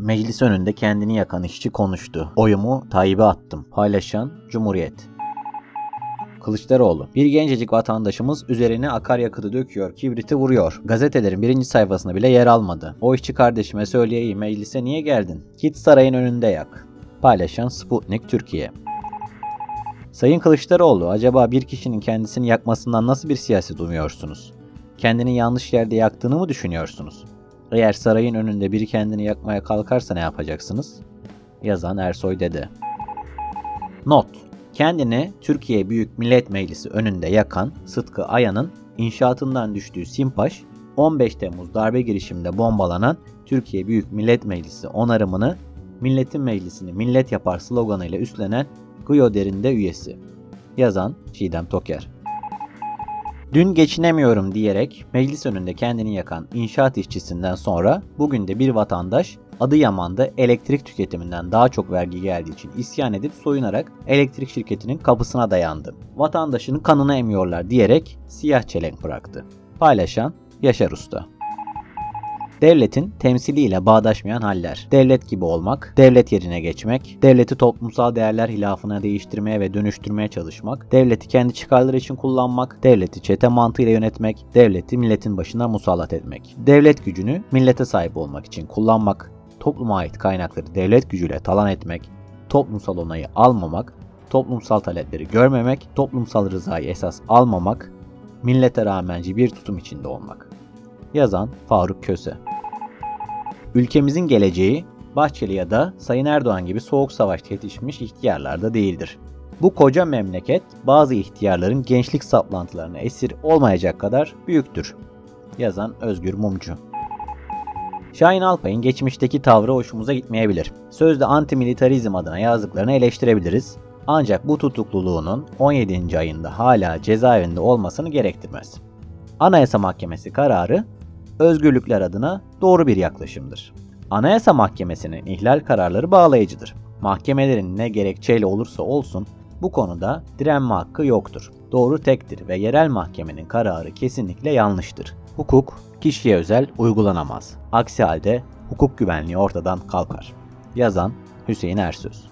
Meclis önünde kendini yakan işçi konuştu. Oyumu Tayyip'e attım. Paylaşan Cumhuriyet. Kılıçdaroğlu. Bir gencecik vatandaşımız üzerine akaryakıtı döküyor, kibriti vuruyor. Gazetelerin birinci sayfasında bile yer almadı. O işçi kardeşime söyleyeyim meclise niye geldin? Git sarayın önünde yak. Paylaşan Sputnik Türkiye. Sayın Kılıçdaroğlu, acaba bir kişinin kendisini yakmasından nasıl bir siyaset umuyorsunuz? Kendini yanlış yerde yaktığını mı düşünüyorsunuz? Eğer sarayın önünde biri kendini yakmaya kalkarsa ne yapacaksınız? Yazan Ersoy Dede. Not Kendini Türkiye Büyük Millet Meclisi önünde yakan Sıtkı Aya'nın inşaatından düştüğü Simpaş, 15 Temmuz darbe girişiminde bombalanan Türkiye Büyük Millet Meclisi onarımını Milletin Meclisini millet yapar sloganıyla üstlenen Gıyoder'in de üyesi. Yazan Çiğdem Toker. Dün geçinemiyorum diyerek meclis önünde kendini yakan inşaat işçisinden sonra bugün de bir vatandaş Adıyaman'da elektrik tüketiminden daha çok vergi geldiği için isyan edip soyunarak elektrik şirketinin kapısına dayandı. Vatandaşın kanını emiyorlar diyerek siyah çelenk bıraktı. Paylaşan Yaşar Usta. Devletin temsiliyle bağdaşmayan haller. Devlet gibi olmak, devlet yerine geçmek, devleti toplumsal değerler hilafına değiştirmeye ve dönüştürmeye çalışmak, devleti kendi çıkarları için kullanmak, devleti çete mantığıyla yönetmek, devleti milletin başına musallat etmek. Devlet gücünü millete sahip olmak için kullanmak, topluma ait kaynakları devlet gücüyle talan etmek, toplumsal onayı almamak, toplumsal talepleri görmemek, toplumsal rızayı esas almamak, millete rağmenci bir tutum içinde olmak. Yazan Faruk Köse Ülkemizin geleceği Bahçeli ya da Sayın Erdoğan gibi soğuk savaşta yetişmiş ihtiyarlarda değildir. Bu koca memleket bazı ihtiyarların gençlik saplantılarına esir olmayacak kadar büyüktür. Yazan Özgür Mumcu Şahin Alpay'ın geçmişteki tavrı hoşumuza gitmeyebilir. Sözde antimilitarizm adına yazdıklarını eleştirebiliriz. Ancak bu tutukluluğunun 17. ayında hala cezaevinde olmasını gerektirmez. Anayasa Mahkemesi kararı özgürlükler adına doğru bir yaklaşımdır. Anayasa Mahkemesi'nin ihlal kararları bağlayıcıdır. Mahkemelerin ne gerekçeyle olursa olsun bu konuda direnme hakkı yoktur. Doğru tektir ve yerel mahkemenin kararı kesinlikle yanlıştır. Hukuk kişiye özel uygulanamaz. Aksi halde hukuk güvenliği ortadan kalkar. Yazan Hüseyin Ersöz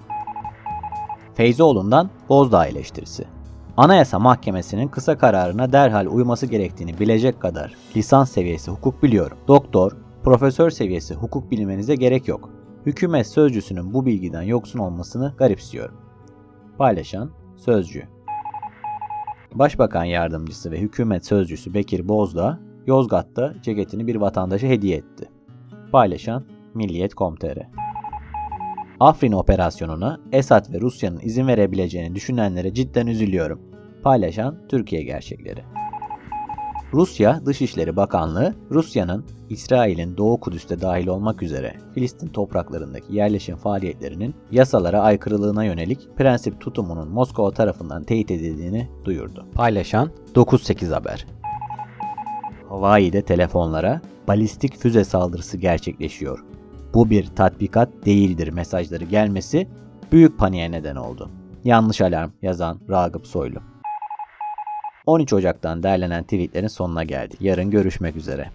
Feyzoğlu'ndan Bozdağ eleştirisi Anayasa Mahkemesi'nin kısa kararına derhal uyması gerektiğini bilecek kadar lisans seviyesi hukuk biliyorum. Doktor, profesör seviyesi hukuk bilmenize gerek yok. Hükümet sözcüsünün bu bilgiden yoksun olmasını garipsiyorum. Paylaşan Sözcü Başbakan Yardımcısı ve Hükümet Sözcüsü Bekir Bozdağ, Yozgat'ta ceketini bir vatandaşa hediye etti. Paylaşan Milliyet.com.tr Afrin operasyonuna Esad ve Rusya'nın izin verebileceğini düşünenlere cidden üzülüyorum. Paylaşan Türkiye Gerçekleri Rusya Dışişleri Bakanlığı, Rusya'nın İsrail'in Doğu Kudüs'te dahil olmak üzere Filistin topraklarındaki yerleşim faaliyetlerinin yasalara aykırılığına yönelik prensip tutumunun Moskova tarafından teyit edildiğini duyurdu. Paylaşan 98 Haber Hawaii'de telefonlara balistik füze saldırısı gerçekleşiyor. Bu bir tatbikat değildir mesajları gelmesi büyük paniğe neden oldu. Yanlış alarm yazan Ragıp Soylu. 13 Ocak'tan derlenen tweetlerin sonuna geldik. Yarın görüşmek üzere.